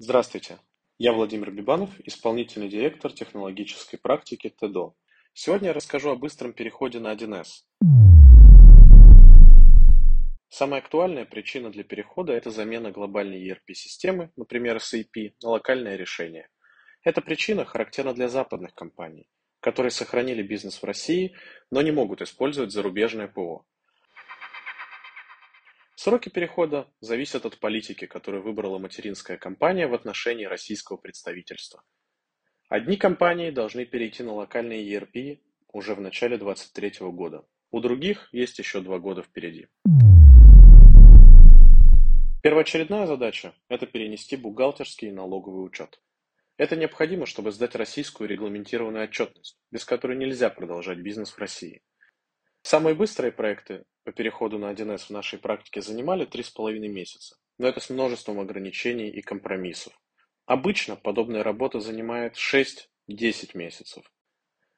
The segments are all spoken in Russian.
Здравствуйте, я Владимир Бибанов, исполнительный директор технологической практики ТЭДО. Сегодня я расскажу о быстром переходе на 1С. Самая актуальная причина для перехода – это замена глобальной ERP-системы, например, SAP, на локальное решение. Эта причина характерна для западных компаний, которые сохранили бизнес в России, но не могут использовать зарубежное ПО. Сроки перехода зависят от политики, которую выбрала материнская компания в отношении российского представительства. Одни компании должны перейти на локальные ERP уже в начале 2023 года. У других есть еще два года впереди. Первоочередная задача – это перенести бухгалтерский и налоговый учет. Это необходимо, чтобы сдать российскую регламентированную отчетность, без которой нельзя продолжать бизнес в России. Самые быстрые проекты по переходу на 1С в нашей практике занимали три с половиной месяца, но это с множеством ограничений и компромиссов. Обычно подобная работа занимает 6-10 месяцев.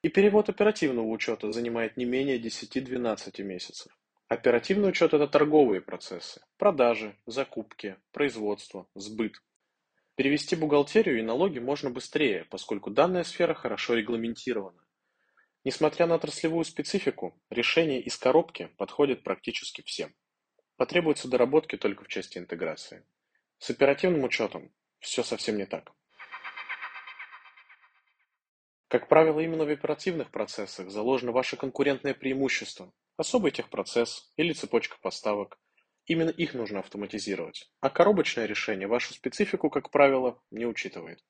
И перевод оперативного учета занимает не менее 10-12 месяцев. Оперативный учет – это торговые процессы, продажи, закупки, производство, сбыт. Перевести бухгалтерию и налоги можно быстрее, поскольку данная сфера хорошо регламентирована. Несмотря на отраслевую специфику, решение из коробки подходит практически всем. Потребуются доработки только в части интеграции. С оперативным учетом все совсем не так. Как правило, именно в оперативных процессах заложено ваше конкурентное преимущество, особый техпроцесс или цепочка поставок. Именно их нужно автоматизировать, а коробочное решение вашу специфику, как правило, не учитывает.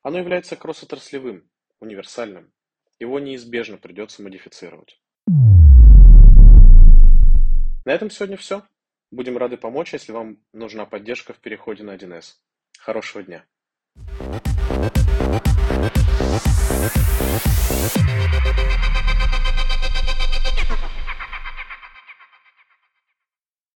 Оно является кросс-отраслевым, универсальным, его неизбежно придется модифицировать. На этом сегодня все. Будем рады помочь, если вам нужна поддержка в переходе на 1С. Хорошего дня!